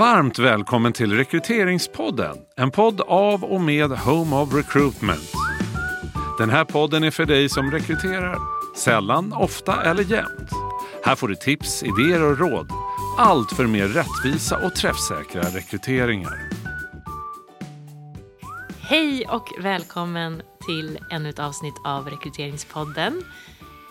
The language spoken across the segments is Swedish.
Varmt välkommen till Rekryteringspodden. En podd av och med Home of Recruitment. Den här podden är för dig som rekryterar. Sällan, ofta eller jämt. Här får du tips, idéer och råd. Allt för mer rättvisa och träffsäkra rekryteringar. Hej och välkommen till ännu ett avsnitt av Rekryteringspodden.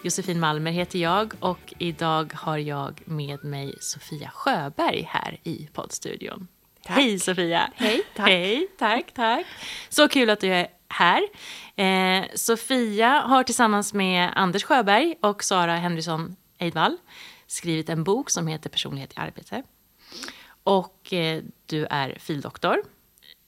Josefin Malmer heter jag och idag har jag med mig Sofia Sjöberg här i poddstudion. Tack. Hej Sofia! Hej, tack. Hej, tack, tack. Så kul att du är här. Eh, Sofia har tillsammans med Anders Sjöberg och Sara Henriksson Eidvall skrivit en bok som heter Personlighet i arbete. Och eh, du är fildoktor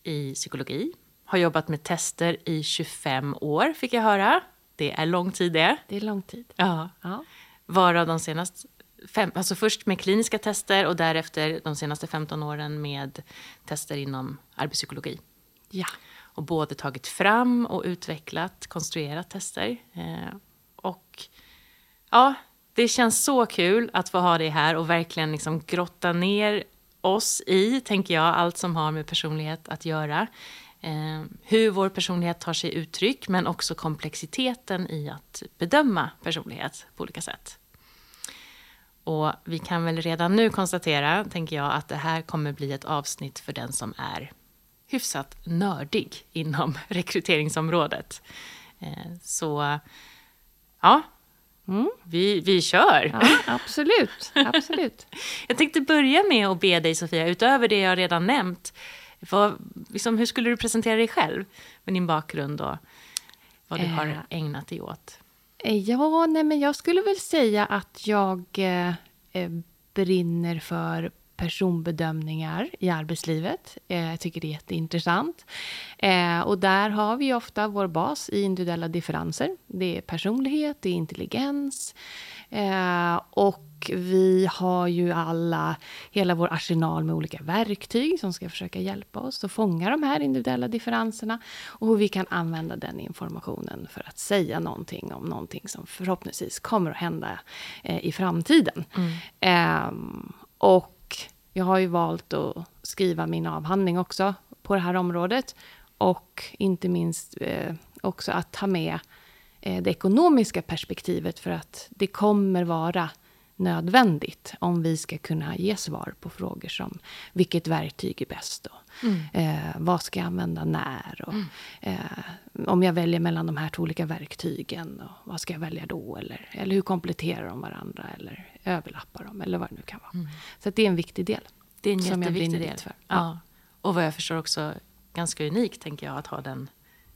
i psykologi. Har jobbat med tester i 25 år, fick jag höra. Det är lång tid det. Det är lång tid. Ja. Ja. Varav de senaste fem, alltså först med kliniska tester och därefter de senaste 15 åren med tester inom arbetspsykologi. ja. Och både tagit fram och utvecklat, konstruerat tester. Eh, och ja, det känns så kul att få ha dig här och verkligen liksom grotta ner oss i, tänker jag, allt som har med personlighet att göra. Eh, hur vår personlighet tar sig uttryck, men också komplexiteten i att bedöma personlighet på olika sätt. Och vi kan väl redan nu konstatera, tänker jag, att det här kommer bli ett avsnitt för den som är hyfsat nördig inom rekryteringsområdet. Eh, Så ja, vi, vi kör. ja, absolut. absolut. Jag tänkte börja med att be dig, Sofia, utöver det jag redan nämnt, vad, liksom, hur skulle du presentera dig själv med din bakgrund och vad du Eh. har ägnat dig åt? Eh, Ja, nej, men jag skulle väl säga att jag eh, eh, brinner för personbedömningar i arbetslivet. Eh, jag tycker det är jätteintressant. Eh, och där har vi ofta vår bas i individuella differenser. Det är personlighet, det är intelligens. Eh, och vi har ju alla, hela vår arsenal med olika verktyg som ska försöka hjälpa oss att fånga de här individuella differenserna. Och hur vi kan använda den informationen för att säga någonting om någonting som förhoppningsvis kommer att hända eh, i framtiden. Ehm, och jag har ju valt att skriva min avhandling också på det här området. Och inte minst eh, också att ta med eh, det ekonomiska perspektivet för att det kommer vara nödvändigt om vi ska kunna ge svar på frågor som vilket verktyg är bäst och eh, vad ska jag använda när och eh, om jag väljer mellan de här två olika verktygen och vad ska jag välja då eller, eller hur kompletterar de varandra eller överlappar de eller vad det nu kan vara. Så att det är en viktig del. Det är en som jätteviktig del. för. Ja. Och vad jag förstår också ganska unikt, tänker jag, att ha den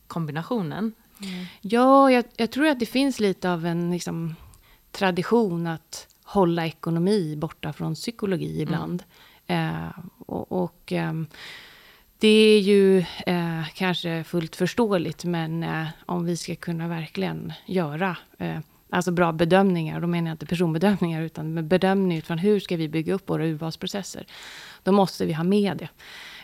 kombinationen. Ja, jag, jag tror att det finns lite av en liksom, tradition att hålla ekonomi borta från psykologi ibland. Eh, och och ehm, det är ju eh, kanske fullt förståeligt, men eh, om vi ska kunna verkligen göra eh, alltså bra bedömningar, då menar jag inte personbedömningar, utan bedömning utifrån hur ska vi bygga upp våra urvalsprocesser, då måste vi ha med det.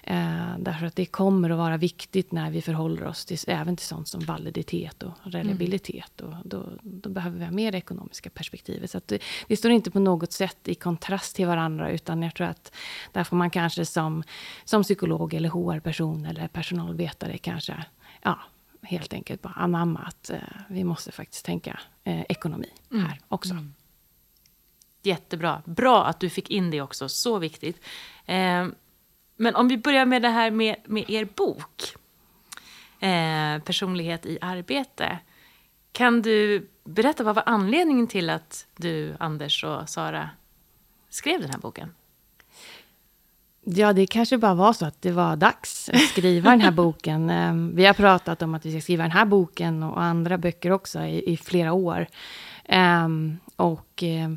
Eh, därför att det kommer att vara viktigt när vi förhåller oss till, även till sånt som validitet och reliabilitet. Och då, då behöver vi ha med det ekonomiska perspektivet. Så det, det står inte på något sätt i kontrast till varandra, utan jag tror att där får man kanske som, som psykolog eller HR-person eller personalvetare kanske, ja, helt enkelt bara anamma att eh, vi måste faktiskt tänka eh, ekonomi här också. Jättebra. Bra att du fick in det också. Så viktigt. Eh, men om vi börjar med det här med, med er bok. Eh, personlighet i arbete. Kan du berätta vad var anledningen till att du, Anders och Sara skrev den här boken? Ja, det kanske bara var så att det var dags att skriva den här boken. Eh, Vi har pratat om att vi ska skriva den här boken och andra böcker också i, i flera år. Ehm, Och eh,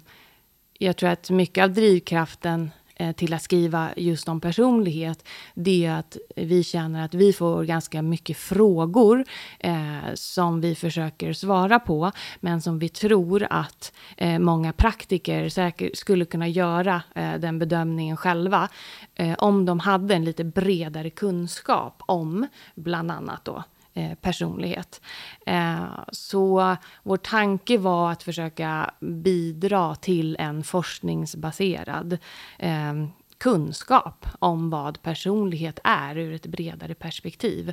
jag tror att mycket av drivkraften Eh, till att skriva just om personlighet, det är att vi känner att vi får ganska mycket frågor eh, som vi försöker svara på, men som vi tror att eh, många praktiker säkert skulle kunna göra eh, den bedömningen själva, eh, om de hade en lite bredare kunskap om bland annat då Eh, personlighet. Eh, så vår tanke var att försöka bidra till en forskningsbaserad eh, kunskap om vad personlighet är ur ett bredare perspektiv.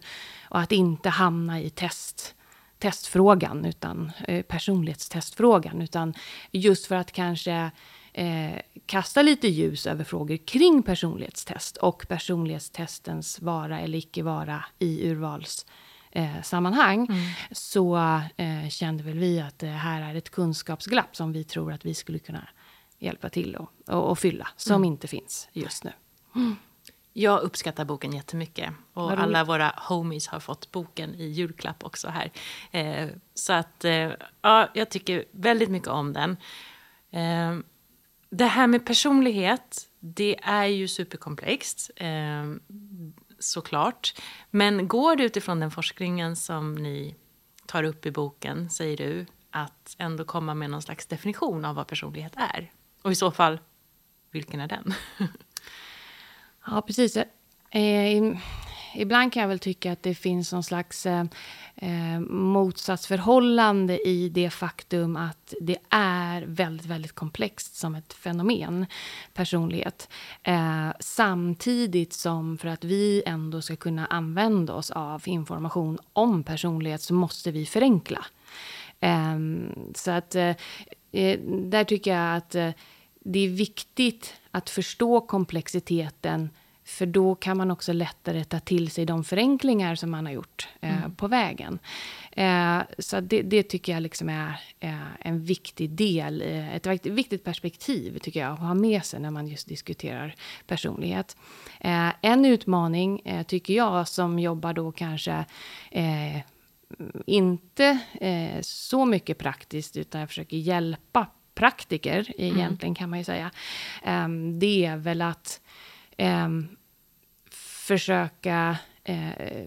Och att inte hamna i test, testfrågan, utan personlighetstestfrågan. Utan just för att kanske eh, kasta lite ljus över frågor kring personlighetstest och personlighetstestens vara eller icke vara i urvalssammanhang. Eh, mm. så eh, kände väl vi att det här är ett kunskapsglapp som vi tror att vi skulle kunna hjälpa till och, och, och fylla, som mm. inte finns just nu. Mm. Jag uppskattar boken jättemycket. Och alla våra homies har fått boken i julklapp också här. Eh, så att, eh, ja, jag tycker väldigt mycket om den. Eh, det här med personlighet, det är ju superkomplext. Såklart. Men går det utifrån den forskningen som ni tar upp i boken, säger du, att ändå komma med någon slags definition av vad personlighet är? Och i så fall, vilken är den? ja, precis. Eh, ibland kan jag väl tycka att det finns någon slags eh, eh, motsatsförhållande i det faktum att det är väldigt, väldigt komplext som ett fenomen, personlighet. Eh, samtidigt som för att vi ändå ska kunna använda oss av information om personlighet så måste vi förenkla. Eh, så att eh, eh, där tycker jag att eh, det är viktigt att förstå komplexiteten för då kan man också lättare ta till sig de förenklingar som man har gjort eh, mm. på vägen. Eh, så det, det, tycker jag liksom är eh, en viktig del, eh, ett viktigt perspektiv tycker jag att ha med sig när man just diskuterar personlighet. Eh, en utmaning eh, tycker jag som jobbar då kanske inte så mycket praktiskt utan jag försöker hjälpa praktiker mm. egentligen mm. kan man ju säga. det är väl att Ehm, försöka eh,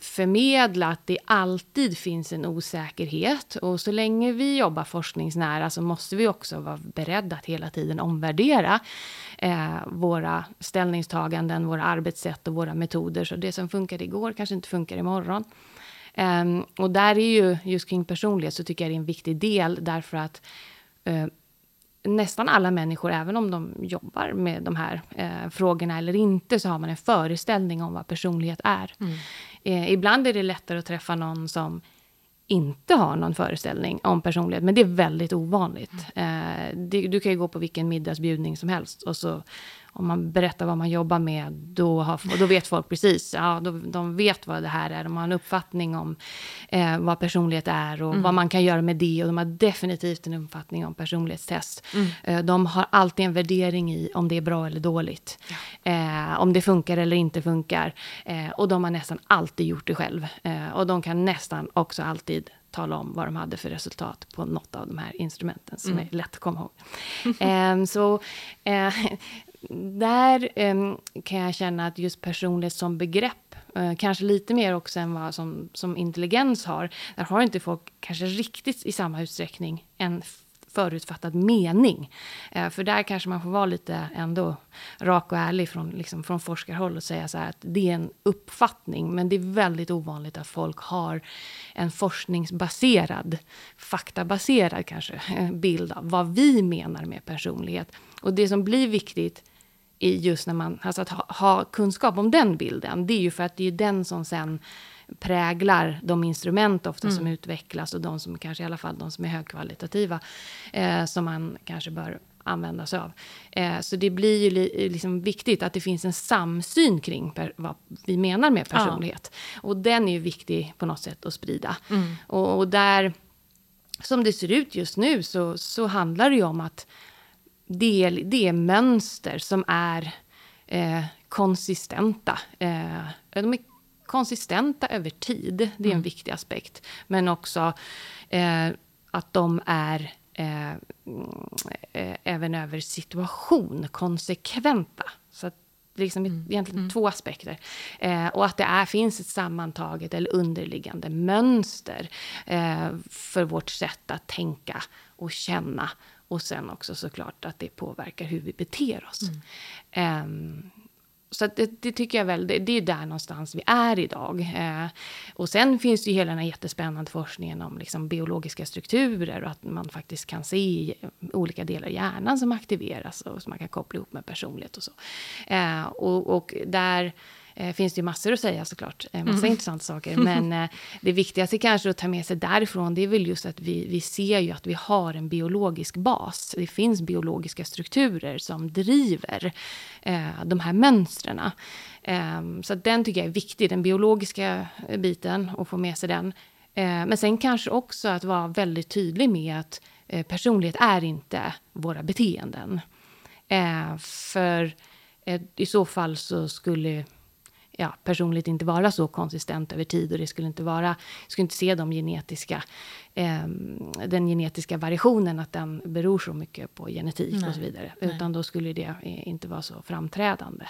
förmedla att det alltid finns en osäkerhet. Och så länge vi jobbar forskningsnära så måste vi också vara beredda att hela tiden omvärdera eh, våra ställningstaganden, våra arbetssätt och våra metoder. Så det som funkade igår kanske inte funkar imorgon. Um, och där är ju just kring personlighet så tycker jag det är en viktig del därför att uh, nästan alla människor, även om de jobbar med de här eh, frågorna eller inte, så har man en föreställning om vad personlighet är. Mm. Eh, ibland är det lättare att träffa någon som inte har någon föreställning om personlighet, men det är väldigt ovanligt. Mm. Eh, det, du kan ju gå på vilken middagsbjudning som helst och så om man berättar vad man jobbar med, då, har, då vet folk precis. Ja, då, de vet vad det här är. De har en uppfattning om eh, vad personlighet är och mm. vad man kan göra med det. Och de har definitivt en uppfattning om personlighetstest. Mm. Eh, de har alltid en värdering i om det är bra eller dåligt. Ja. Eh, om det funkar eller inte funkar. Eh, och de har nästan alltid gjort det själv. Eh, och de kan nästan också alltid tala om vad de hade för resultat på något av de här instrumenten som mm. är lätt att komma ihåg. um, så uh, där um, kan jag känna att just personlighet som begrepp, eh, kanske lite mer också än vad som, som intelligens har, där har inte folk kanske riktigt i samma utsträckning en förutfattad mening. Eh, för där kanske man får vara lite ändå rak och ärlig från, liksom, från forskarhåll och säga så här att det är en uppfattning, men det är väldigt ovanligt att folk har en forskningsbaserad, faktabaserad kanske, eh, bild av vad vi menar med personlighet. Och det som blir viktigt i just när man, alltså att ha, ha kunskap om den bilden, det är ju för att det är den som sen präglar de instrument ofta mm. som utvecklas och de som kanske i alla fall de som är högkvalitativa eh, som man kanske bör använda sig av. Eh, så det blir ju li, liksom viktigt att det finns en samsyn kring per, vad vi menar med personlighet. Ja. Och den är ju viktig på något sätt att sprida. Mm. Och, och, där, som det ser ut just nu, så, så handlar det ju om att det är, det är mönster som är eh, konsistenta. Eh, de är konsistenta över tid. Det är en mm. viktig aspekt. Men också eh, att de är eh, eh, även över situation konsekventa. Så att det är liksom mm. egentligen mm. två aspekter. Eh, och att det är, finns ett sammantaget eller underliggande mönster eh, för vårt sätt att tänka och känna. Och sen också såklart att det påverkar hur vi beter oss. Mm. Um, så det, det, tycker jag väl, det, det, är där någonstans vi är idag. Eh, och sen finns det ju hela den här jättespännande forskningen om liksom biologiska strukturer och att man faktiskt kan se olika delar i hjärnan som aktiveras och som man kan koppla ihop med personlighet och så. Eh, och, och där eh, finns det ju massor att säga såklart, eh, massa mm. intressanta saker. Men eh, det viktigaste kanske att ta med sig därifrån, det är väl just att vi, vi ser ju att vi har en biologisk bas. Det finns biologiska strukturer som driver eh, de här mönstren. Eh, så den tycker jag är viktig, den biologiska biten, och få med sig den. Eh, men sen kanske också att vara väldigt tydlig med att eh, personlighet är inte våra beteenden. Eh, för i så fall så skulle ja, personligt inte vara så konsistent över tid och det skulle inte vara, skulle inte se de genetiska, eh, den genetiska variationen, att den beror så mycket på genetik Nej. och så vidare. Nej. Utan då skulle det inte vara så framträdande.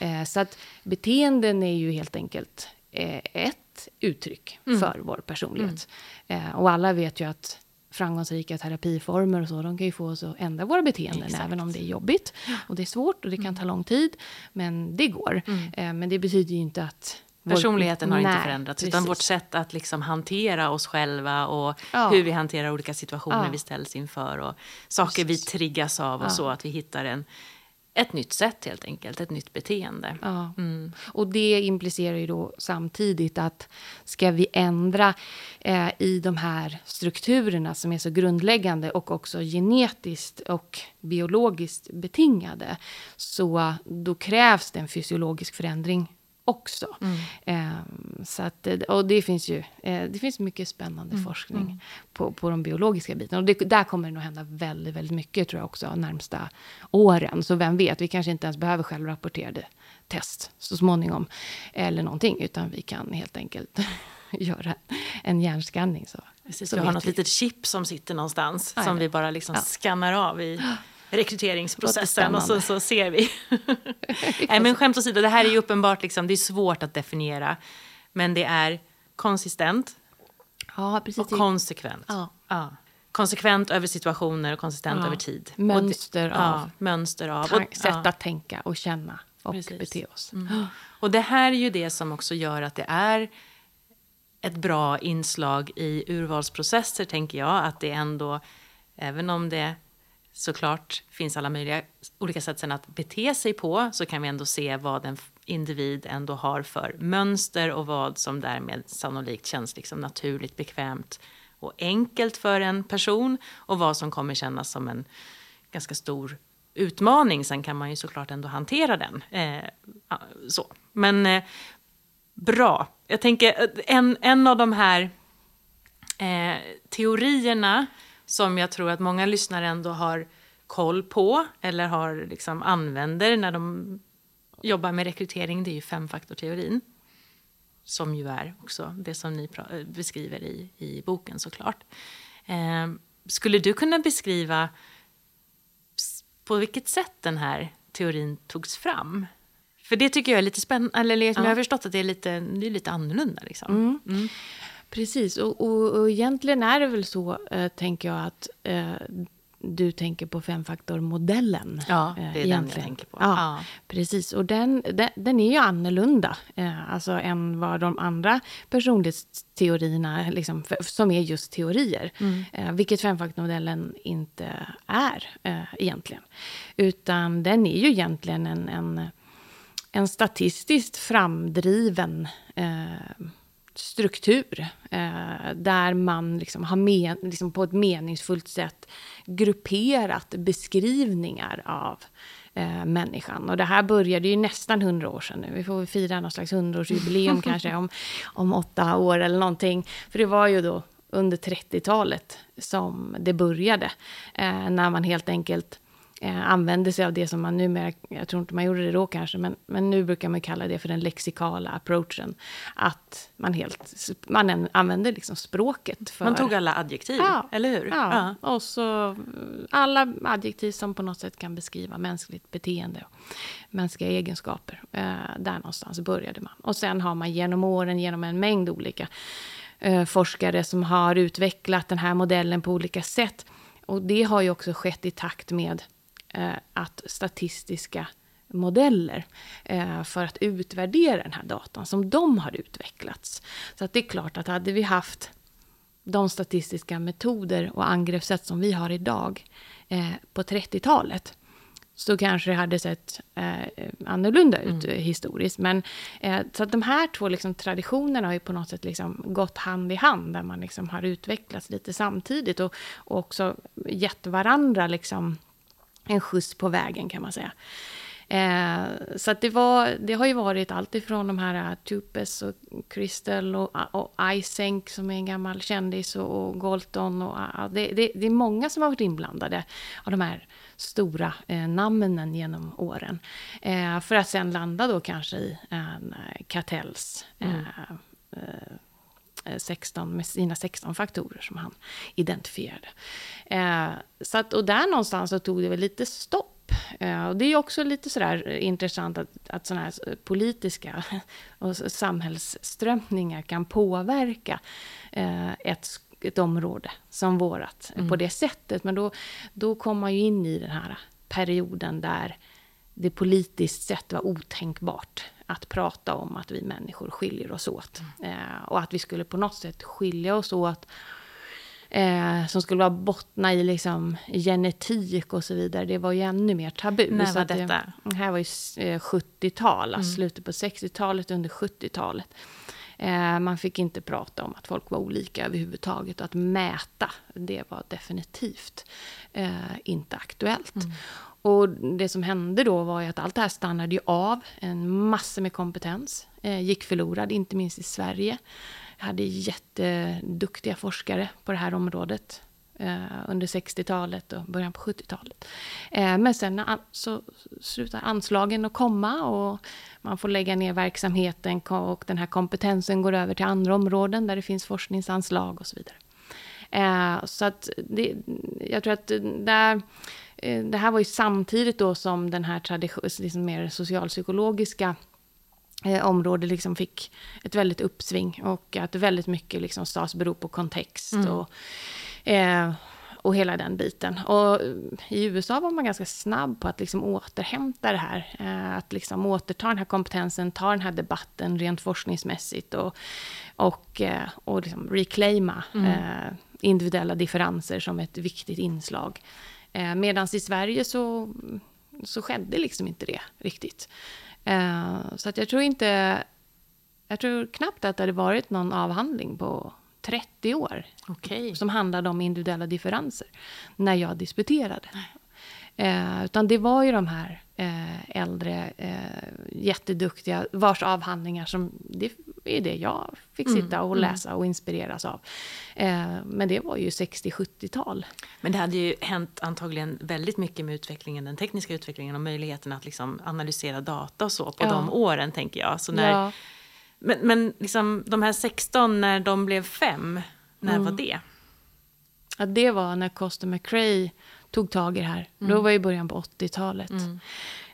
Eh, så att beteenden är ju helt enkelt eh, ett uttryck mm. för vår personlighet. Mm. Eh, och alla vet ju att framgångsrika terapiformer och så, de kan ju få oss att ändra våra beteenden, Exakt. även om det är jobbigt. Och det är svårt och det kan mm. ta lång tid, men det går. Mm. Eh, men det betyder ju inte att Personligheten har Nej, inte förändrats, precis. utan vårt sätt att liksom hantera oss själva och ja. hur vi hanterar olika situationer ja. vi ställs inför och saker precis. vi triggas av och ja. så, att vi hittar en, ett nytt sätt helt enkelt, ett nytt beteende. Ja. Mm. Och det implicerar ju då samtidigt att ska vi ändra eh, i de här strukturerna som är så grundläggande och också genetiskt och biologiskt betingade, så då krävs det en fysiologisk förändring också. Mm. Eh, så att, och det finns ju eh, det finns mycket spännande mm. forskning mm. På, på de biologiska bitarna. Och det, där kommer det nog hända väldigt, väldigt mycket tror jag också närmsta åren. Så vem vet, vi kanske inte ens behöver självrapporterade test så småningom. Eller någonting, utan vi kan helt enkelt göra en hjärnskanning. Så, Precis, så vi har något vi. litet chip som sitter någonstans, ja, som vi bara liksom ja. skannar av i rekryteringsprocessen och så, så ser vi. Nej, men skämt åsido, det här är ju uppenbart, liksom, det är svårt att definiera. Men det är konsistent ja, precis. och konsekvent. Ja. Ja. Konsekvent över situationer och konsistent över tid. Mönster det, av. mönster av. Och, sätt att tänka och känna och precis. bete oss. Mm. Och det här är ju det som också gör att det är ett bra inslag i urvalsprocesser, tänker jag. Att det ändå, även om det såklart finns alla möjliga olika sätt sen att bete sig på så kan vi ändå se vad en individ ändå har för mönster och vad som därmed sannolikt känns liksom naturligt, bekvämt och enkelt för en person och vad som kommer kännas som en ganska stor utmaning. Sen kan man ju såklart ändå hantera den. Eh, så. Men eh, bra. Jag tänker eh, en, en av de här eh, teorierna som jag tror att många lyssnare ändå har koll på eller har liksom använder när de jobbar med rekrytering, det är ju femfaktorteorin. Som ju är också det som ni beskriver i, i boken såklart. Eh, skulle du kunna beskriva på vilket sätt den här teorin togs fram? För det tycker jag är lite spännande, eller liksom, ja. jag har förstått att det är lite, det är lite annorlunda. Liksom. Mm. Mm. Precis, och, och, och egentligen är det väl så, äh, tänker jag, att äh, du tänker på femfaktormodellen. Ja, det är egentligen. den jag tänker på. Ja, ja. Precis, och den, den, den, är ju annorlunda eh, alltså än vad de andra personlighetsteorierna, liksom, för, som är just teorier. Mm. Eh, vilket femfaktormodellen inte är eh, egentligen. Utan den är ju egentligen en, en, en statistiskt framdriven eh, struktur eh, där man liksom har med, liksom på ett meningsfullt sätt grupperat beskrivningar av eh, människan. Och det här började ju nästan hundra år sedan nu. Vi får fira någon slags hundraårsjubileum kanske om, om åtta år eller någonting. För det var ju då under 30-talet som det började. Eh, när man helt enkelt använde sig av det som man numera, jag tror inte man gjorde det då kanske, men, men nu brukar man kalla det för den lexikala approachen. Att man helt, man använder liksom språket. För, man tog alla adjektiv, ja, eller hur? Ja, ja, och så alla adjektiv som på något sätt kan beskriva mänskligt beteende och mänskliga egenskaper. Eh, där någonstans började man. Och sen har man genom åren, genom en mängd olika eh, forskare som har utvecklat den här modellen på olika sätt. Och det har ju också skett i takt med eh, att statistiska modeller eh, för att utvärdera den här datan som de har utvecklats. Så att det är klart att hade vi haft de statistiska metoder och angreppssätt som vi har idag eh, på 30-talet så kanske det hade sett eh, annorlunda ut mm. historiskt. Men, eh, så att de här två liksom, traditionerna har ju på något sätt liksom, gått hand i hand, där man liksom, har utvecklats lite samtidigt och, och också gett varandra liksom, en skjuts på vägen kan man säga. Eh, så det, var, det har ju varit allt ifrån de här uh, Tupes och Crystal och, uh, och Icenk som är en gammal kändis och, och Galton. Och, uh, det, det, det, är många som har varit inblandade av de här stora eh, namnen genom åren. Eh, för att sen landa då kanske i en eh, Kartells mm. 16, eh, med sina 16 faktorer som han identifierade. Eh, så att, och där någonstans så tog det väl lite stopp Eh, och det är också lite sådär intressant att, att sådana här politiska och samhällsströmningar kan påverka ett, ett område som vårat mm. på det sättet. Men då, då kommer man ju in i den här perioden där det politiskt sett var otänkbart att prata om att vi människor skiljer oss åt. Mm. Eh, och att vi skulle på något sätt skilja oss åt eh, som skulle vara bottna i liksom genetik och så vidare, det var ju ännu mer tabu. När var detta? Det, här var ju 70-tal, alltså mm. slutet på 60-talet, under 70-talet. Eh, man fick inte prata om att folk var olika överhuvudtaget och att mäta, det var definitivt eh, inte aktuellt. Mm. Och det som hände då var ju att allt det här stannade ju av. En massa med kompetens eh, gick förlorad, inte minst i Sverige. Jag hade jätteduktiga forskare på det här området eh, under 60-talet och början på 70-talet. Eh, men sen så slutar anslagen att komma och man får lägga ner verksamheten och den här kompetensen går över till andra områden där det finns forskningsanslag och så vidare. Eh, så att det, jag tror att där, eh, det här var ju samtidigt då som den här tradition, liksom mer socialpsykologiska eh, område liksom fick ett väldigt uppsving och att väldigt mycket liksom sades bero på kontext mm. och, eh, och hela den biten. Och i USA var man ganska snabb på att liksom återhämta det här. Eh, att liksom återta den här kompetensen, ta den här debatten rent forskningsmässigt och, och, eh, och liksom reclaima mm. Individuella differenser som ett viktigt inslag. Eh, Medan i Sverige så, så skedde liksom inte det riktigt. Eh, så att jag tror inte... Jag tror knappt att det hade varit någon avhandling på 30 år okay. som handlade om individuella differenser när jag disputerade. Eh, utan det var ju de här eh, äldre, eh, jätteduktiga, vars avhandlingar som... Det är det jag fick mm, sitta och mm. läsa och inspireras av. Eh, men det var ju 60-70-tal. Men det hade ju hänt antagligen väldigt mycket med utvecklingen, den tekniska utvecklingen och möjligheten att liksom analysera data och så på ja. de åren, tänker jag. Så när, ja. Men, men liksom, de här 16, när de blev fem, när mm. var det? Ja, det var när Costa McRae tog tag i det här. Mm. Då var i början på 80-talet. Mm.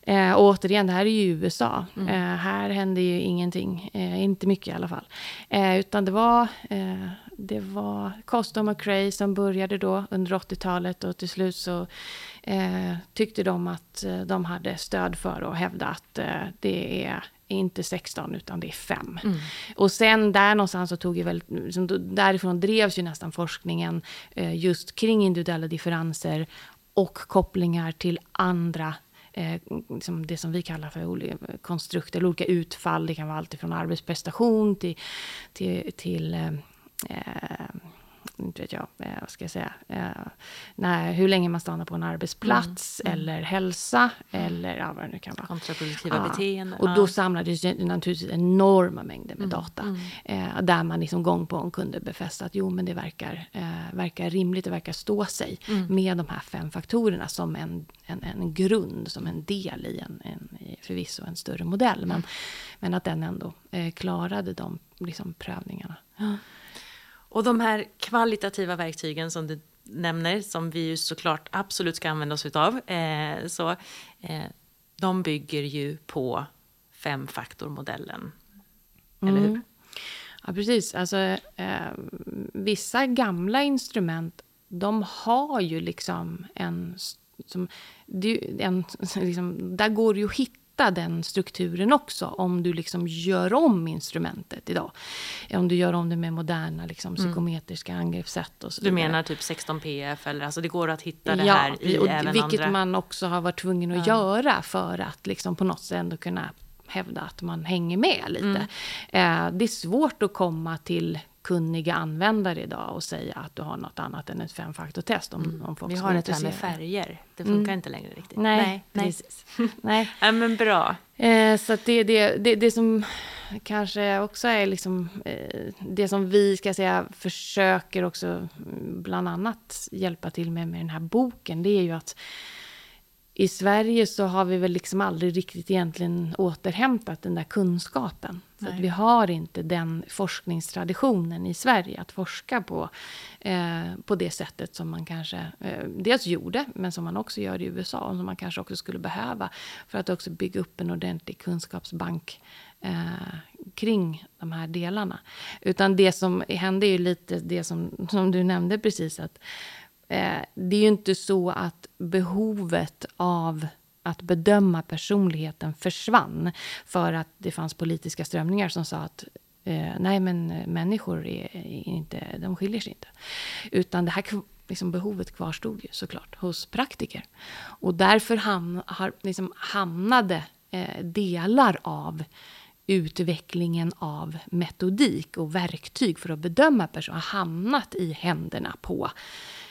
Eh, och återigen, det här är ju USA. Mm. Eh, här hände ju ingenting, eh, inte mycket i alla fall. Eh, utan det var, eh, det var Costa och McRae som började då under 80-talet och till slut så eh, tyckte de att de hade stöd för att hävda att det är inte 16 utan det är 5. Mm. Och sen där någonstans så tog ju väldigt, liksom, därifrån drevs ju nästan forskningen just kring individuella differenser och kopplingar till andra eh, liksom det som vi kallar för olika konstrukter, eller olika utfall. Det kan vara allt från arbetsprestation till, till, till eh, eh inte vet jag, eh, vad ska jag säga, eh, när, hur länge man stannar på en arbetsplats mm. Mm. eller hälsa eller ja, vad det nu kan vara. Kontraproduktiva ja. beteenden. Och då samlades det naturligtvis enorma mängder med mm. data. Mm. Eh, där man liksom gång på gång kunde befästa att jo, men det verkar, eh, verkar rimligt, det verkar stå sig mm. med de här fem faktorerna som en, en, en grund, som en del i en, en förvisso en större modell. Men, men att den ändå eh, klarade de liksom, prövningarna. Och de här kvalitativa verktygen som du nämner, som vi ju såklart absolut ska använda oss utav, eh, så, eh, de bygger ju på femfaktormodellen. Mm. Eller hur? Ja, precis. Alltså, eh, vissa gamla instrument, de har ju liksom en... Som, en liksom, där går det ju att hitta hitta den strukturen också om du liksom gör om instrumentet idag. Om du gör om det med moderna liksom, Mm. psykometriska angreppssätt och så Du menar typ 16 PF eller alltså det går att hitta det här i och även vilket andra... man också har varit tvungen att göra för att liksom på något sätt ändå kunna hävda att man hänger med lite. Mm. Eh, det är svårt att komma till kunniga användare idag och säga att du har något annat än ett femfaktortest. Om, om folk Vi har det här med färger. Det funkar inte längre riktigt. Nej, nej. precis. Nej. Ja, men bra. Eh, så det, det, det, det som kanske också är liksom, eh, det som vi ska säga försöker också mm, bland annat hjälpa till med med den här boken, det är ju att i Sverige så har vi väl liksom aldrig riktigt egentligen återhämtat den där kunskapen. Så att vi har inte den forskningstraditionen i Sverige att forska på, eh, på det sättet som man kanske eh, dels gjorde, men som man också gör i USA och som man kanske också skulle behöva för att också bygga upp en ordentlig kunskapsbank eh, kring de här delarna. Utan det som hände är ju lite det som, som du nämnde precis, att Eh, det är ju inte så att behovet av att bedöma personligheten försvann för att det fanns politiska strömningar som sa att eh, nej, men eh, människor är inte, de skiljer sig inte. Utan det här liksom behovet kvarstod ju såklart hos praktiker. Och därför ham, har, liksom hamnade eh, delar av utvecklingen av metodik och verktyg för att bedöma personer har hamnat i händerna på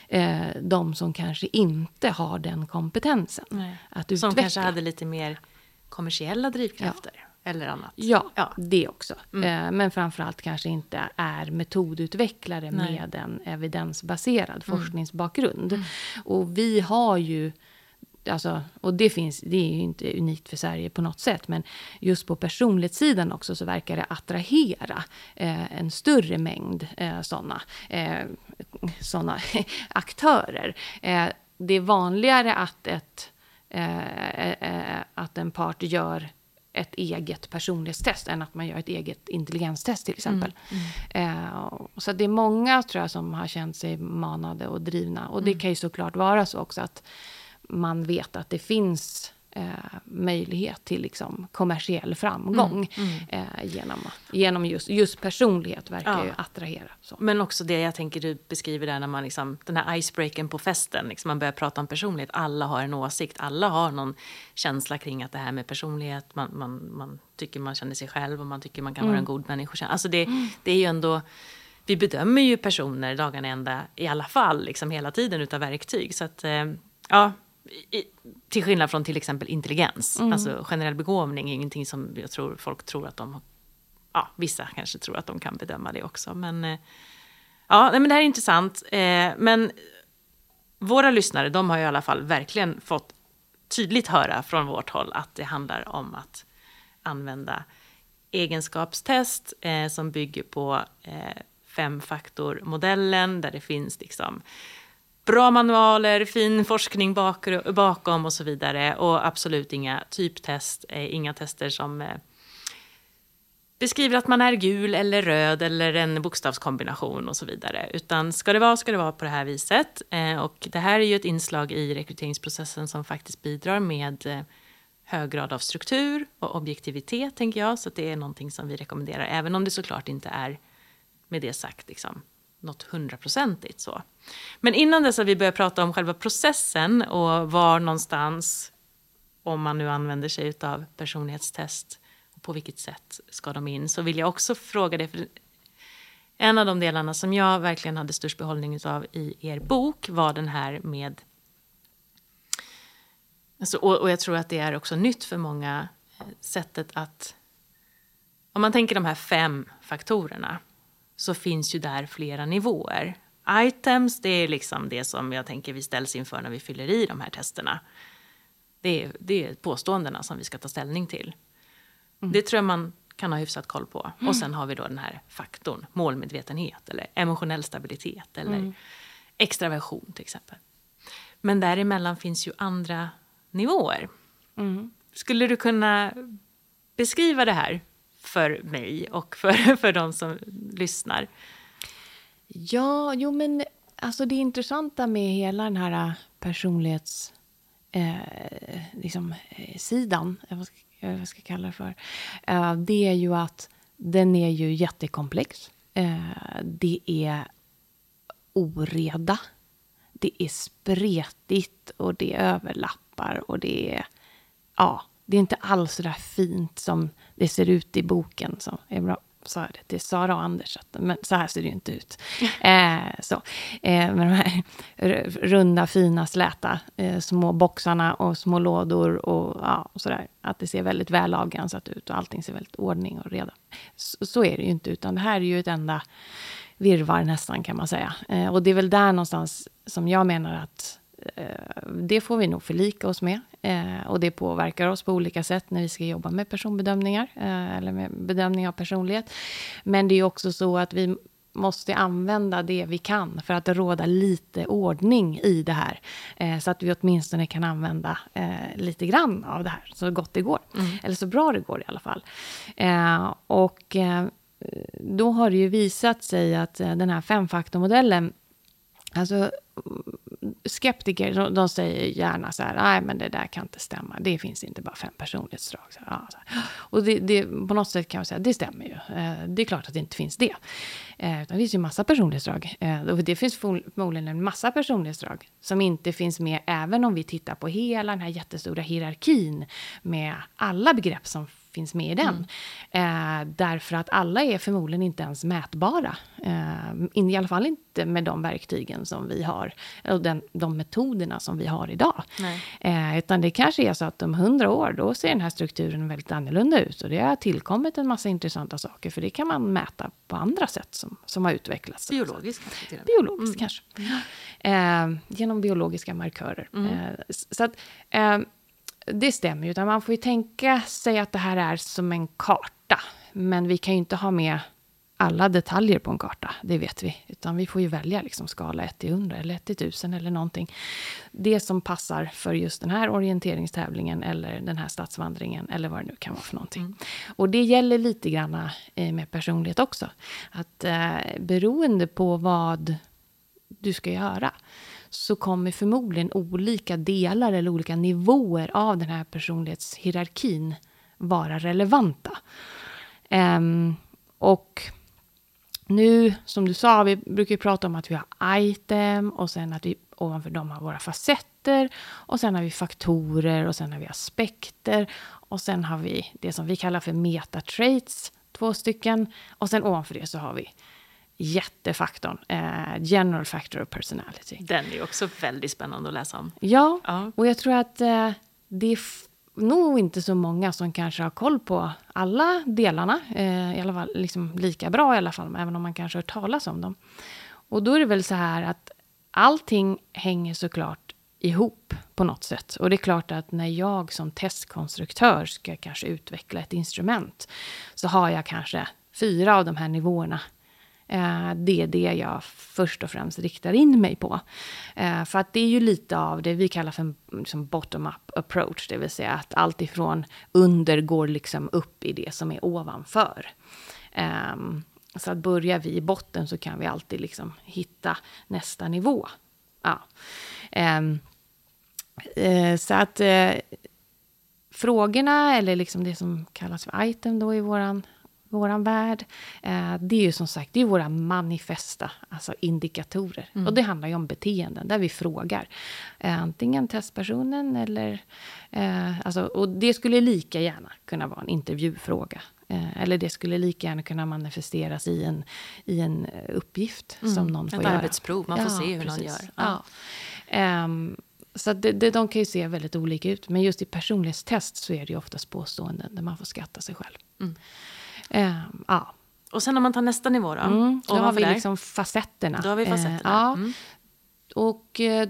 eh, de som kanske inte har den kompetensen. Nej. Att Som utveckla. kanske hade lite mer kommersiella drivkrafter. Eller annat. Ja, Ja. det också. Eh, Men framförallt kanske inte är metodutvecklare Nej. med en evidensbaserad forskningsbakgrund. Och vi har ju, alltså, och det finns, det är ju inte unikt för Sverige på något sätt, men just på personlighetssidan också så verkar det attrahera eh, en större mängd eh, sådana eh, såna aktörer. Eh, det är vanligare att ett eh, eh, att en part gör ett eget personlighetstest än att man gör ett eget intelligenstest till exempel. Eh, och så det är många tror jag som har känt sig manade och drivna. Och det kan ju såklart vara så också att man vet att det finns eh, möjlighet till liksom, kommersiell framgång Eh, genom, genom just, just personlighet verkar Ja. ju attrahera. Så. Men också det jag tänker du beskriver där när man liksom, den här icebreaken på festen, liksom man börjar prata om personlighet, alla har en åsikt, alla har någon känsla kring att det här med personlighet, man, man, man tycker man känner sig själv och man tycker man kan vara en god människa. Alltså det, det är ju ändå, vi bedömer ju personer dagarna ända i alla fall, liksom hela tiden utav verktyg. Så att, eh, ja, i, till skillnad från till exempel intelligens, alltså generell begåvning är ingenting som jag tror folk tror att de ja, vissa kanske tror att de kan bedöma det också. Men, eh, ja, men det här är intressant. Eh, men våra lyssnare, de har ju i alla fall verkligen fått tydligt höra från vårt håll att det handlar om att använda egenskapstest eh, som bygger på femfaktormodellen där det finns liksom bra manualer, fin forskning bak, bakom och så vidare. Och absolut inga typtest, eh, inga tester som eh, beskriver att man är gul eller röd eller en bokstavskombination och så vidare. Utan ska det vara, ska det vara på det här viset. Eh, och det här är ju ett inslag i rekryteringsprocessen som faktiskt bidrar med eh, hög grad av struktur och objektivitet, tänker jag. Så att det är någonting som vi rekommenderar, även om det såklart inte är, med det sagt, liksom, något hundraprocentigt så. Men innan dess att vi börjar prata om själva processen och var någonstans, om man nu använder sig av personlighetstest, och på vilket sätt ska de in, så vill jag också fråga dig, för en av de delarna som jag verkligen hade störst behållning av i er bok var den här med Alltså, och, och jag tror att det är också nytt för många, eh, sättet att... Om man tänker de här fem faktorerna så finns ju där flera nivåer. Items, det är liksom det som jag tänker vi ställs inför när vi fyller i de här testerna. Det är, det är påståendena som vi ska ta ställning till. Det tror jag man kan ha hyfsat koll på. Och sen har vi då den här faktorn, målmedvetenhet eller emotionell stabilitet eller extraversion till exempel. Men däremellan finns ju andra nivåer. Skulle du kunna beskriva det här för mig och för, för de som lyssnar? Ja, jo men alltså det intressanta med hela den här eh, liksom, eh, sidan, vad ska, vad jag ska kalla det för, eh, det är ju att den är ju jättekomplex. Eh, det är oreda. Det är spretigt och det överlappar och det är... Ja, det är inte alls så där fint som det ser ut i boken. Så är bra sa jag det till Sara och Anders, att, men så här ser det ju inte ut. eh, så, eh, med de här runda, fina, släta eh, små boxarna och små lådor och, ja, och sådär. Att det ser väldigt väl avgränsat ut och allting ser väldigt ordning och reda. Så, så, är det ju inte, utan det här är ju ett enda virvar nästan kan man säga. Eh, och det är väl där någonstans som jag menar att det får vi nog förlika oss med. Eh, och det påverkar oss på olika sätt när vi ska jobba med personbedömningar, eh, eller med bedömning av personlighet. Men det är också så att vi måste använda det vi kan för att råda lite ordning i det här. så att vi åtminstone kan använda lite grann av det här så gott det går. Mm. Eller så bra det går i alla fall. och då har det ju visat sig att den här femfaktormodellen Alltså, skeptiker de, de säger gärna så här, nej men det där kan inte stämma, det finns inte bara fem personlighetsdrag. Så, ja, så Och det, det, på något sätt kan man säga, det stämmer ju. Eh, det är klart att det inte finns det. Eh, det finns ju massa personlighetsdrag. Eh, och det finns förmodligen en massa personlighetsdrag som inte finns med, även om vi tittar på hela den här jättestora hierarkin med alla begrepp som finns med i den. Mm. Eh, därför att alla är förmodligen inte ens mätbara. Eh, I alla fall inte med de verktygen som vi har, och den, de metoderna som vi har idag. Eh, utan det kanske är så att om hundra år, då ser den här strukturen väldigt annorlunda ut. Och det har tillkommit en massa intressanta saker, för det kan man mäta på andra sätt som, som har utvecklats. Biologiskt kanske? Biologiskt mm. kanske. Eh, genom biologiska markörer. Mm. Eh, så att, eh, det stämmer ju, utan man får ju tänka sig att det här är som en karta. Men vi kan ju inte ha med alla detaljer på en karta, det vet vi. Utan vi får ju välja liksom skala 1 till 100 eller 1 till 1000 eller någonting. Det som passar för just den här orienteringstävlingen eller den här stadsvandringen eller vad det nu kan vara för någonting. Mm. Och det gäller lite grann eh, med personlighet också. Att eh, beroende på vad du ska göra så kommer förmodligen olika delar eller olika nivåer av den här personlighetshierarkin vara relevanta. Um, och nu, som du sa, vi brukar prata om att vi har item och sen att vi ovanför dem har våra facetter och sen har vi faktorer och sen har vi aspekter och sen har vi det som vi kallar för metatraits, två stycken och sen ovanför det så har vi jättefaktorn, eh, general factor of personality. Den är också väldigt spännande att läsa om. Ja, ja. och jag tror att eh, det är nog inte så många som kanske har koll på alla delarna, eh, i alla fall liksom lika bra i alla fall, även om man kanske har hört talas om dem. Och då är det väl så här att allting hänger såklart ihop på något sätt. Och det är klart att när jag som testkonstruktör ska kanske utveckla ett instrument så har jag kanske fyra av de här nivåerna Eh, det är det jag först och främst riktar in mig på. Eh, för att det är ju lite av det vi kallar för en liksom bottom-up approach, det vill säga att allt ifrån under går liksom upp i det som är ovanför. Ehm, så att börjar vi i botten så kan vi alltid liksom hitta nästa nivå. Ja. Ehm, eh, så att frågorna, eller liksom det som kallas för item då i våran vår värld. Eh, det är ju som sagt det är våra manifesta, alltså indikatorer. Mm. Och det handlar ju om beteenden, där vi frågar. Eh, antingen testpersonen eller... Eh, alltså, och det skulle lika gärna kunna vara en intervjufråga. Eller det skulle lika gärna kunna manifesteras i en, i en uppgift mm. som någon får Ett göra. Ett arbetsprov, man får ja, se hur precis. någon gör. Ja. ja. Um, så det, det, de kan ju se väldigt olika ut. Men just i personlighetstest så är det ju oftast påståenden där man får skatta sig själv. Mm. Eh, ja. Och sen om man tar nästa nivå då? Mm, då har vi där? liksom facetterna. Då har vi facetterna. Eh, ja. Mm. Och eh,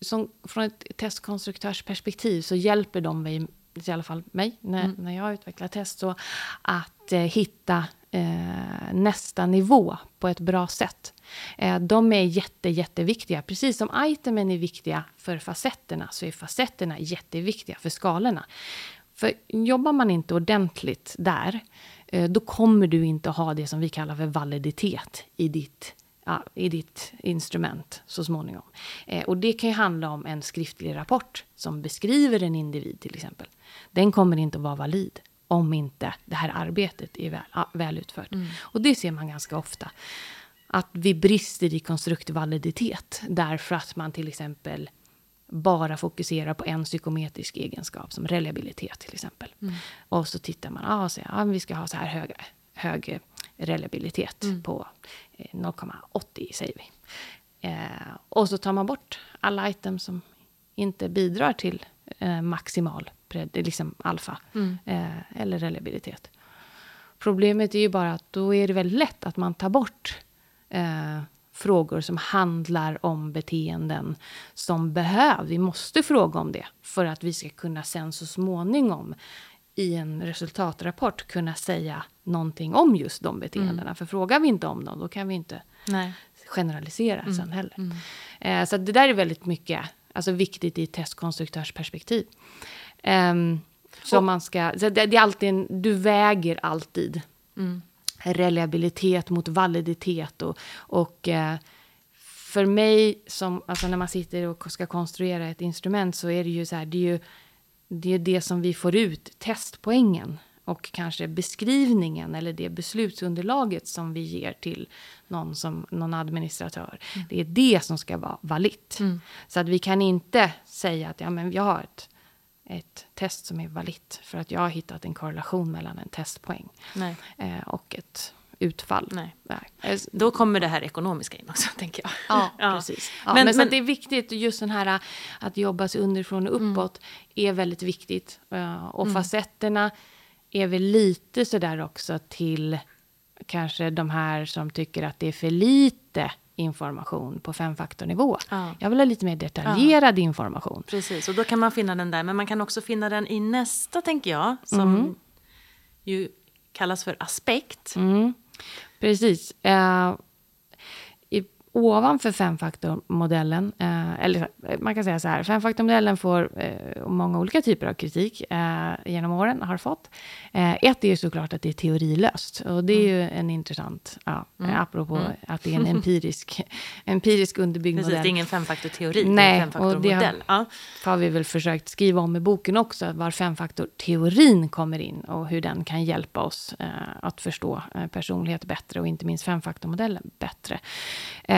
som, från ett testkonstruktörsperspektiv så hjälper de mig, i alla fall mig, när, mm. när jag utvecklar test, så att eh, hitta eh, nästa nivå på ett bra sätt. Eh, de är jätte, jätteviktiga. Precis som itemen är viktiga för facetterna så är facetterna jätteviktiga för skalorna. För jobbar man inte ordentligt där, eh, då kommer du inte ha det som vi kallar för validitet i ditt ja, i ditt instrument så småningom. Eh, och det kan ju handla om en skriftlig rapport som beskriver en individ till exempel. Den kommer inte att vara valid om inte det här arbetet är väl, ja, väl utfört. Mm. Och det ser man ganska ofta. Att vi brister i konstruktiv validitet därför att man till exempel bara fokuserar på en psykometrisk egenskap som reliabilitet till exempel. Mm. Och så tittar man, ah, så, ah, vi ska ha så här hög, hög reliabilitet mm. på 0,80 eh, säger vi. Eh, och så tar man bort alla items som inte bidrar till eh, maximal liksom alfa mm. eh, eller reliabilitet. Problemet är ju bara att då är det väldigt lätt att man tar bort eh, frågor som handlar om beteenden som behöver. Vi måste fråga om det för att vi ska kunna sen så småningom i en resultatrapport kunna säga någonting om just de beteendena. Mm. För frågar vi inte om dem, då kan vi inte Nej. generalisera mm. sen heller. Mm. Eh, så det där är väldigt mycket alltså viktigt i testkonstruktörsperspektiv. Um, så man ska, så det, det, är alltid en, du väger alltid mm. Reliabilitet mot validitet. Och, och uh, för mig, som, alltså när man sitter och ska konstruera ett instrument så är det ju så här, det är ju det, är det som vi får ut, testpoängen och kanske beskrivningen eller det beslutsunderlaget som vi ger till någon, som, någon administratör. Mm. Det är det som ska vara valitt. Mm. Så att vi kan inte säga att ja, men jag har ett ett test som är valitt för att jag har hittat en korrelation mellan en testpoäng eh, och ett utfall. Nej. Nej. Då kommer det här ekonomiska in också, tänker jag. Ja, ja. precis. Ja, men, men, men det är viktigt, just den här att jobba sig underifrån och mm. uppåt mm. är väldigt viktigt. Uh, och mm. facetterna är väl lite sådär också till kanske de här som tycker att det är för lite information på femfaktornivå. Ja. Jag vill ha lite mer detaljerad ja. information. Precis, och då kan man finna den där. Men man kan också finna den i nästa, tänker jag, som mm. ju kallas för aspekt. Mm. Precis. Uh, ovanför femfaktormodellen, eh, eller man kan säga så här, femfaktormodellen får eh, många olika typer av kritik eh, genom åren, har fått. Eh, ett är ju såklart att det är teorilöst, och det är mm. ju en intressant, ja, mm. apropå mm. att det är en empirisk, empirisk underbyggd Precis, modell. det är ingen femfaktorteori, Nej, det är en femfaktormodell. Det har, ja. har vi väl försökt skriva om i boken också, var femfaktorteorin kommer in och hur den kan hjälpa oss eh, att förstå eh, personlighet bättre och inte minst femfaktormodellen bättre.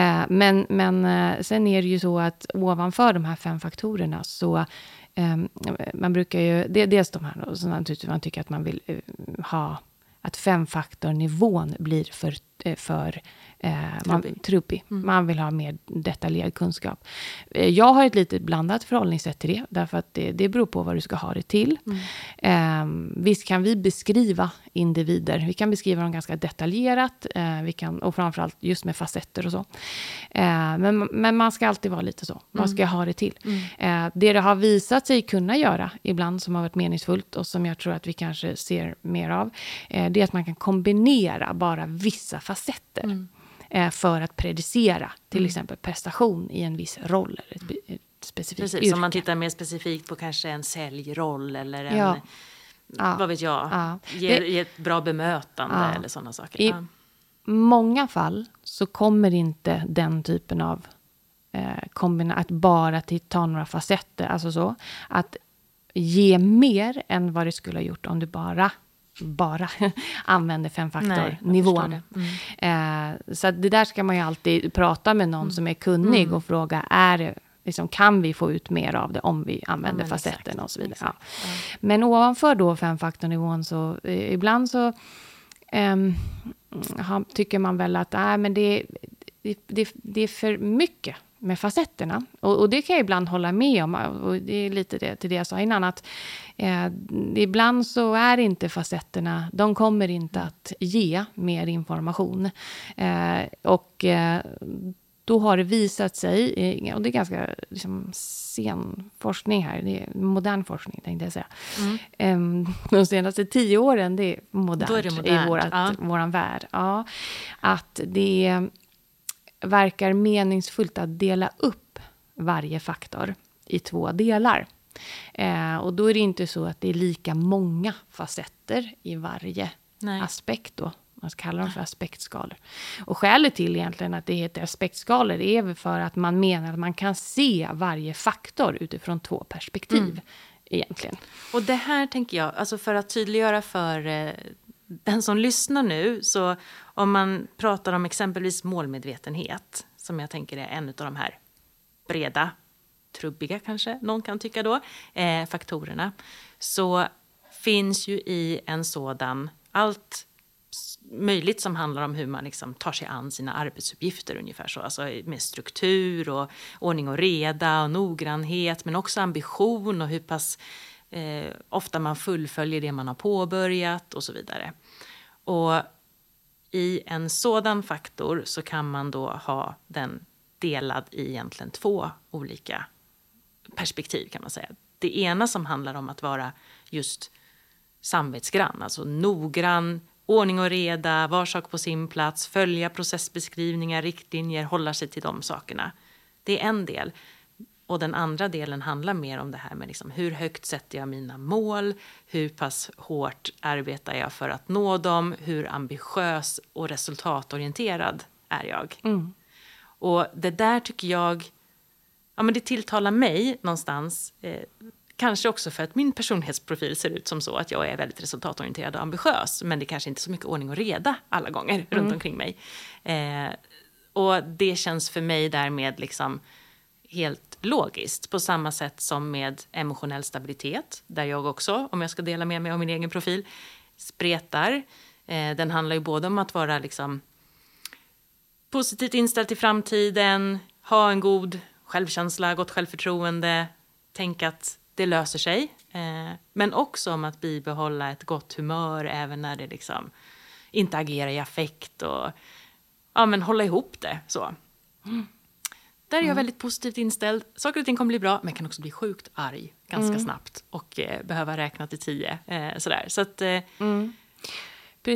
Eh, men, men eh, sen är det ju så att ovanför de här fem faktorerna så ehm, man brukar ju, det, dels de här, och så naturligtvis man tycker att man vill eh, ha att femfaktornivån blir för, för man, trubbig. Mm. man vill ha mer detaljerad kunskap. Jag har ett lite blandat förhållningssätt till det, därför att det, det beror på vad du ska ha det till. Mm. Eh, visst kan vi beskriva individer, vi kan beskriva dem ganska detaljerat, eh, vi kan, och framförallt just med facetter och så. Eh, men, men man ska alltid vara lite så, mm. vad ska jag ha det till? Mm. Eh, det det har visat sig kunna göra ibland, som har varit meningsfullt och som jag tror att vi kanske ser mer av, det är att man kan kombinera bara vissa facetter. Mm eh, för att predicera till mm. exempel prestation i en viss roll eller ett, ett specifikt Precis, yrke. Om man tittar mer specifikt på kanske en säljroll eller en, ja. Ja. vad vet jag, ja. ge, ge ett bra bemötande ja. eller sådana saker. I många fall så kommer inte den typen av eh, kombina att bara ta några facetter, alltså så, att ge mer än vad det skulle ha gjort om du bara bara använder femfaktornivån. Mm. Eh, så det där ska man ju alltid prata med någon mm. som är kunnig mm. och fråga, är det, liksom, kan vi få ut mer av det om vi använder ja, facetten och så vidare. Ja. Ja. Men ovanför då femfaktornivån så eh, ibland så eh, tycker man väl att äh, men det, det, det är för mycket med facetterna. Och, och, det kan jag ibland hålla med om. Och det är lite det, till det jag sa innan. Att, eh, ibland så är inte facetterna, de kommer inte att ge mer information. Eh, och eh, då har det visat sig, eh, och det är ganska liksom, sen forskning här, det är modern forskning tänkte jag säga. Mm. Ehm, de senaste tio åren, det är modernt, är det modernt. i vårat, ja. våran värld. Ja, att det verkar meningsfullt att dela upp varje faktor i två delar. Eh, och då är det inte så att det är lika många facetter i varje Nej. aspekt då. Man kallar dem för aspektskalor. Och skälet till egentligen att det heter aspektskalor är väl för att man menar att man kan se varje faktor utifrån två perspektiv. Mm. Egentligen. Och det här tänker jag, alltså för att tydliggöra för eh, den som lyssnar nu, så om man pratar om exempelvis målmedvetenhet, som jag tänker är en av de här breda, trubbiga kanske någon kan tycka då, eh, faktorerna, så finns ju i en sådan allt möjligt som handlar om hur man liksom tar sig an sina arbetsuppgifter ungefär så. Alltså med struktur och ordning och reda och noggrannhet men också ambition och hur pass eh, ofta man fullföljer det man har påbörjat och så vidare. Och i en sådan faktor så kan man då ha den delad i egentligen två olika perspektiv kan man säga. Det ena som handlar om att vara just samvetsgrann, alltså noggrann, ordning och reda, var sak på sin plats, följa processbeskrivningar, riktlinjer, hålla sig till de sakerna. Det är en del. Och den andra delen handlar mer om det här med liksom, hur högt sätter jag mina mål, hur pass hårt arbetar jag för att nå dem, hur ambitiös och resultatorienterad är jag. Mm. Och det där tycker jag, ja men det tilltalar mig någonstans, eh, kanske också för att min personlighetsprofil ser ut som så att jag är väldigt resultatorienterad och ambitiös, men det kanske inte är så mycket ordning och reda alla gånger mm. runt omkring mig. Eh, och det känns för mig därmed liksom helt logiskt, på samma sätt som med emotionell stabilitet, där jag också, om jag ska dela med mig av min egen profil, spretar. Eh, den handlar ju både om att vara liksom positivt inställd till framtiden, ha en god självkänsla, gott självförtroende, tänka att det löser sig. Eh, men också om att bibehålla ett gott humör även när det liksom inte agerar i affekt och ja, men hålla ihop det. så. Mm. Där är jag mm. väldigt positivt inställd. Saker och ting kommer bli bra, men kan också bli sjukt arg ganska mm. snabbt och eh, behöva räkna till tio. Eh, sådär. Så att, eh, mm.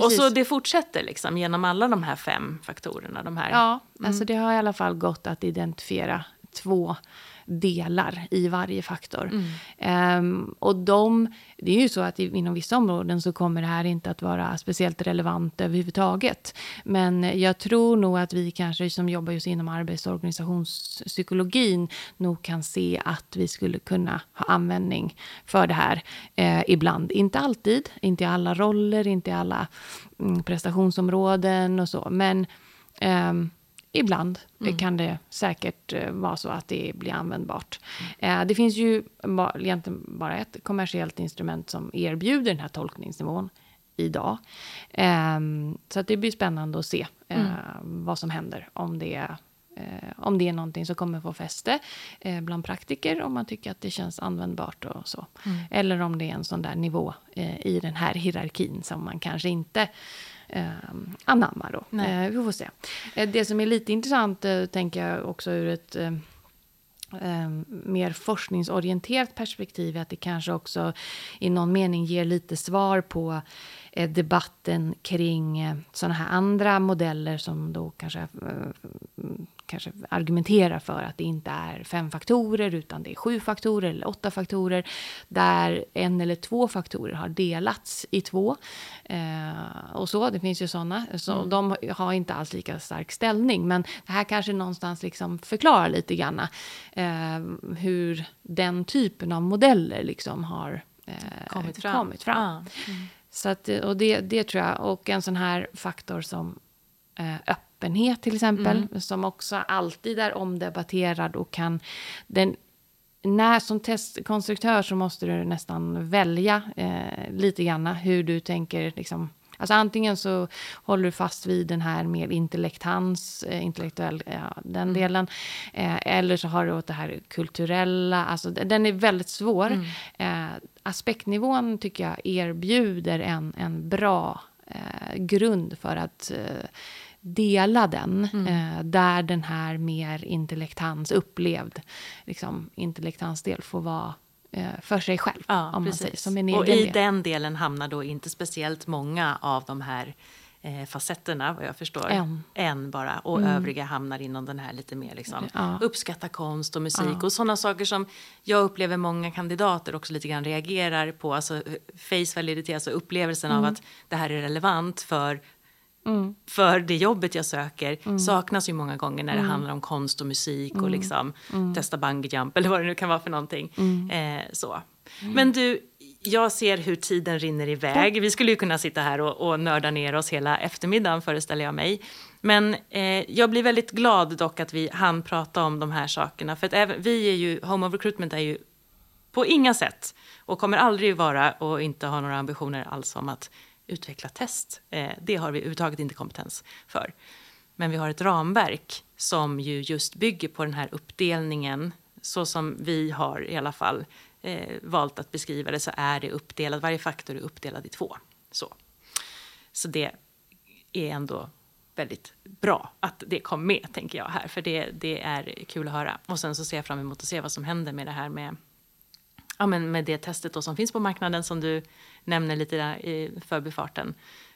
Och så det fortsätter liksom genom alla de här fem faktorerna. De här. Ja, mm. alltså det har i alla fall gått att identifiera två delar i varje faktor. Mm. Um, och de, det är ju så att inom vissa områden så kommer det här inte att vara speciellt relevant överhuvudtaget. Men jag tror nog att vi kanske som jobbar just inom arbets och organisationspsykologin nog kan se att vi skulle kunna ha användning för det här eh, ibland. Inte alltid, inte i alla roller, inte i alla mm, prestationsområden och så. Men um, Ibland mm. kan det säkert eh, vara så att det blir användbart. Mm. det finns ju egentligen bara ett kommersiellt instrument som erbjuder den här tolkningsnivån idag. Ehm, så att det blir spännande att se eh, mm. vad som händer om det om det är någonting som kommer få fäste bland praktiker, om man tycker att det känns användbart och så. Mm. Eller om det är en sån där nivå i den här hierarkin som man kanske inte eh, anamma. Då. Eh, vi får se. Eh, det som är lite intressant, eh, tänker jag också ur ett eh, eh, mer forskningsorienterat perspektiv, är att det kanske också i någon mening ger lite svar på debatten kring sådana här andra modeller som då kanske kanske argumenterar för att det inte är fem faktorer utan det är sju faktorer eller åtta faktorer där en eller två faktorer har delats i två. Eh, och så, det finns ju sådana. Så mm. De har inte alls lika stark ställning. Men det här kanske någonstans liksom förklarar lite grann eh, hur den typen av modeller liksom har eh, kommit fram. Kommit fram. Ah. Mm. Så att, och det, det tror jag, och en sån här faktor som eh, öppenhet till exempel, mm. som också alltid är omdebatterad och kan... Den, när som testkonstruktör så måste du nästan välja eh, lite grann hur du tänker liksom, Alltså antingen så håller du fast vid den här mer intellektans, eh, intellektuell, ja, den mm. delen. Eh, eller så har du åt det här kulturella, alltså den är väldigt svår. Mm. Eh, aspektnivån tycker jag erbjuder en, en bra eh, grund för att eh, dela den. Mm. Eh, där den här mer intellektans upplevd liksom, intellektansdel får vara eh, för sig själv. Ja, om man säger, som en och i del. den delen hamnar då inte speciellt många av de här eh, facetterna vad jag förstår. En. en bara. Och mm. övriga hamnar inom den här lite mer liksom, ja. uppskatta konst och musik. Ja. Och sådana saker som jag upplever många kandidater också lite grann reagerar på. Alltså face validity, alltså upplevelsen mm. av att det här är relevant för mm. för det jobbet jag söker mm. saknas ju många gånger när det mm. handlar om konst och musik och mm. liksom mm. testa bungee jump eller vad det nu kan vara för någonting. Eh, så. Men du, jag ser hur tiden rinner iväg. Vi skulle ju kunna sitta här och, och nörda ner oss hela eftermiddagen föreställer jag mig. Men eh, jag blir väldigt glad dock att vi hann prata om de här sakerna. För att även, vi är ju, Home of Recruitment är ju på inga sätt och kommer aldrig vara och inte ha några ambitioner alls om att utveckla test. Eh, det har vi överhuvudtaget inte kompetens för. Men vi har ett ramverk som ju just bygger på den här uppdelningen så som vi har i alla fall eh, valt att beskriva det så är det uppdelat, varje faktor är uppdelad i två. Så, så det är ändå väldigt bra att det kom med, tänker jag här, för det, det är kul att höra. Och sen så ser jag fram emot att se vad som händer med det här med ja, men med det testet då som finns på marknaden som du nämner lite där i förbifarten.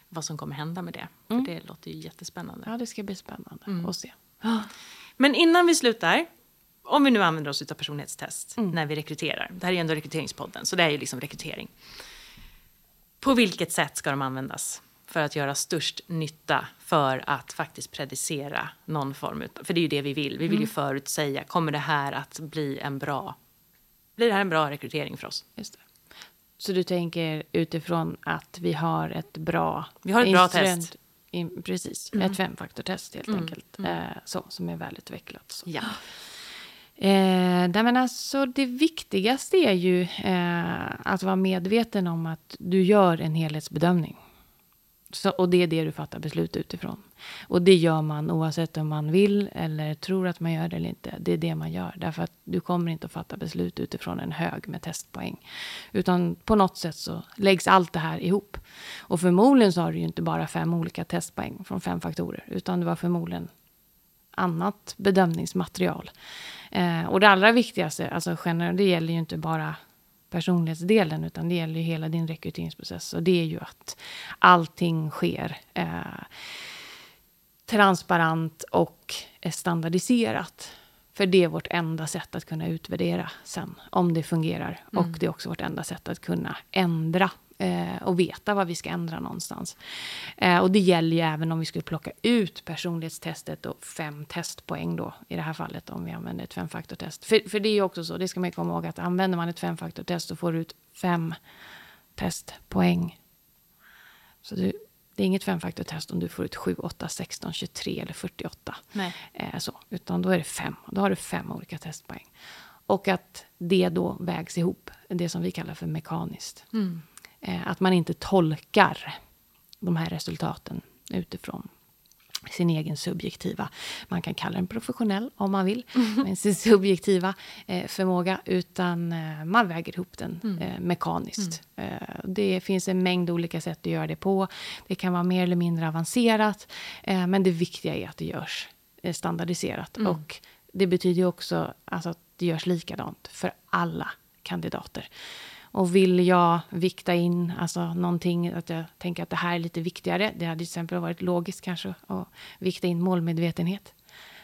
Vad som kommer hända med det. Mm. För det låter ju jättespännande. Ja, det ska bli spännande mm. att se. Men innan vi slutar, om vi nu använder oss av personlighetstest mm. när vi rekryterar. Det här är ju ändå rekryteringspodden, så det är ju liksom rekrytering. På vilket sätt ska de användas för att göra störst nytta för att faktiskt predicera någon form av, för det är ju det vi vill. Vi vill ju mm. förutsäga, kommer det här att bli en bra blir det här en bra rekrytering för oss. Just det. Så du tänker utifrån att vi har ett bra... Vi har ett bra test. In, precis, mm. ett femfaktortest helt mm. enkelt. Mm. Eh, så, som är välutvecklat. Så. Ja. Eh, men alltså, det viktigaste är ju eh, att vara medveten om att du gör en helhetsbedömning. Så, och det är det du fattar beslut utifrån. Och det gör man oavsett om man vill eller tror att man gör det eller inte. Det är det man gör. Därför att du kommer inte att fatta beslut utifrån en hög med testpoäng. Utan på något sätt så läggs allt det här ihop. Och förmodligen så har du ju inte bara fem olika testpoäng från fem faktorer. Utan det var förmodligen annat bedömningsmaterial. Eh, och det allra viktigaste, alltså generellt, det gäller ju inte bara personlighetsdelen, utan det gäller ju hela din rekryteringsprocess. Och det är ju att allting sker eh, transparent och standardiserat. För det är vårt enda sätt att kunna utvärdera sen, om det fungerar. Mm. Och det är också vårt enda sätt att kunna ändra eh, och veta vad vi ska ändra någonstans. Eh, och det gäller ju även om vi skulle plocka ut personlighetstestet och fem testpoäng då, i det här fallet, om vi använder ett femfaktortest. För, för det är ju också så, det ska man komma ihåg, att använder man ett femfaktortest så får du ut fem testpoäng. Så du, det är inget femfaktortest om du får ut 7, 8, 16, 23 eller 48. Nej. Eh, så, utan då är det fem. Då har du fem olika testpoäng. Och att det då vägs ihop, det som vi kallar för mekaniskt. Mm. Eh, att man inte tolkar de här resultaten utifrån sin egen subjektiva, man kan kalla den professionell om man vill, mm. men sin subjektiva eh, förmåga, utan eh, man väger ihop den mm. eh, mekaniskt. Mm. Det finns en mängd olika sätt att göra det på. Det kan vara mer eller mindre avancerat, men det viktiga är att det görs standardiserat. Mm. Och det betyder också alltså, att det görs likadant för alla kandidater. Och vill jag vikta in alltså någonting, att jag tänker att det här är lite viktigare. Det hade till exempel varit logiskt kanske att vikta in målmedvetenhet.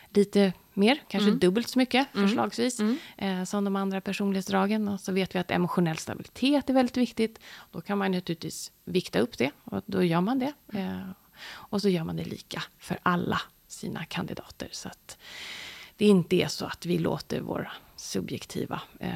Lite mer, kanske mm. dubbelt så mycket mm. förslagsvis, mm. Eh, som de andra personlighetsdragen. Och så vet vi att emotionell stabilitet är väldigt viktigt. Då kan man naturligtvis vikta upp det och då gör man det. Eh, och så gör man det lika för alla sina kandidater. Så att det inte är så att vi låter våra subjektiva eh,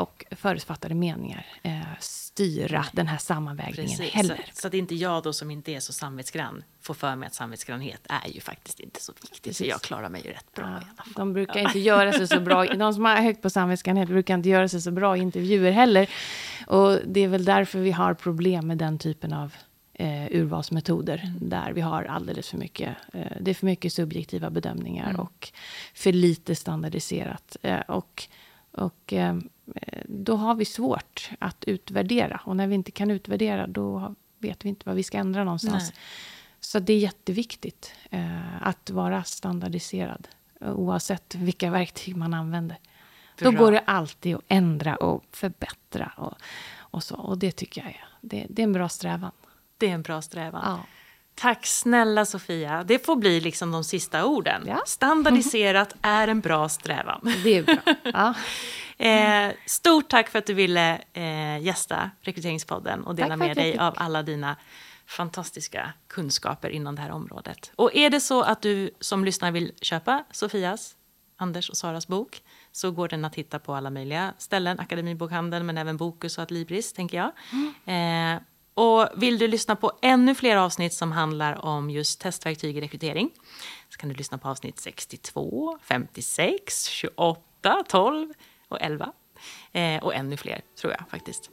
och förutfattade meningar eh, styra den här sammanvägningen Precis, heller. Så, så att inte jag då som inte är så samvetsgrann får för mig att samvetsgrannhet är ju faktiskt inte så viktigt. Precis. Så jag klarar mig ju rätt bra ja, i alla fall. De brukar inte göra sig så bra, de som har högt på samvetsgrannhet brukar inte göra sig så bra i intervjuer heller. Och det är väl därför vi har problem med den typen av eh, urvalsmetoder. Mm. Där vi har alldeles för mycket, eh, det är för mycket subjektiva bedömningar mm. och för lite standardiserat. Eh, och och eh, då har vi svårt att utvärdera. Och när vi inte kan utvärdera, då vet vi inte vad vi ska ändra någonstans. Nej. Så det är jätteviktigt eh, att vara standardiserad, oavsett vilka verktyg man använder. Bra. Då går det alltid att ändra och förbättra och, och så. Och det tycker jag är, det, det är en bra strävan. Det är en bra strävan. Ja. Tack snälla Sofia. Det får bli liksom de sista orden. Ja. Standardiserat är en bra strävan. Det är bra. Ja. eh, stort tack för att du ville eh, gästa Rekryteringspodden och dela med dig av alla dina fantastiska kunskaper inom det här området. Och är det så att du som lyssnar vill köpa Sofias, Anders och Saras bok så går den att hitta på alla möjliga ställen, Akademibokhandeln men även Bokus och Adlibris tänker jag. Mm. Eh, och vill du lyssna på ännu fler avsnitt som handlar om just testverktyg i rekrytering så kan du lyssna på avsnitt 62, 56, 28, 12 och 11. Eh, och ännu fler, tror jag faktiskt.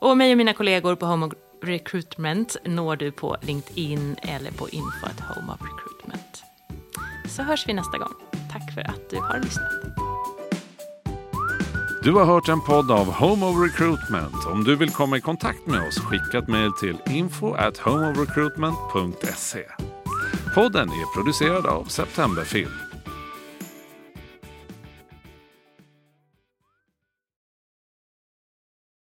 Och mig och mina kollegor på Home of Recruitment når du på LinkedIn eller på info at Home of Recruitment. Så hörs vi nästa gång. Tack för att du har lyssnat. Du har hört en podd av Home of Recruitment. Om du vill komma i kontakt med oss, skicka ett mejl till info at homeofrecruitment.se. Podden är producerad av Septemberfilm.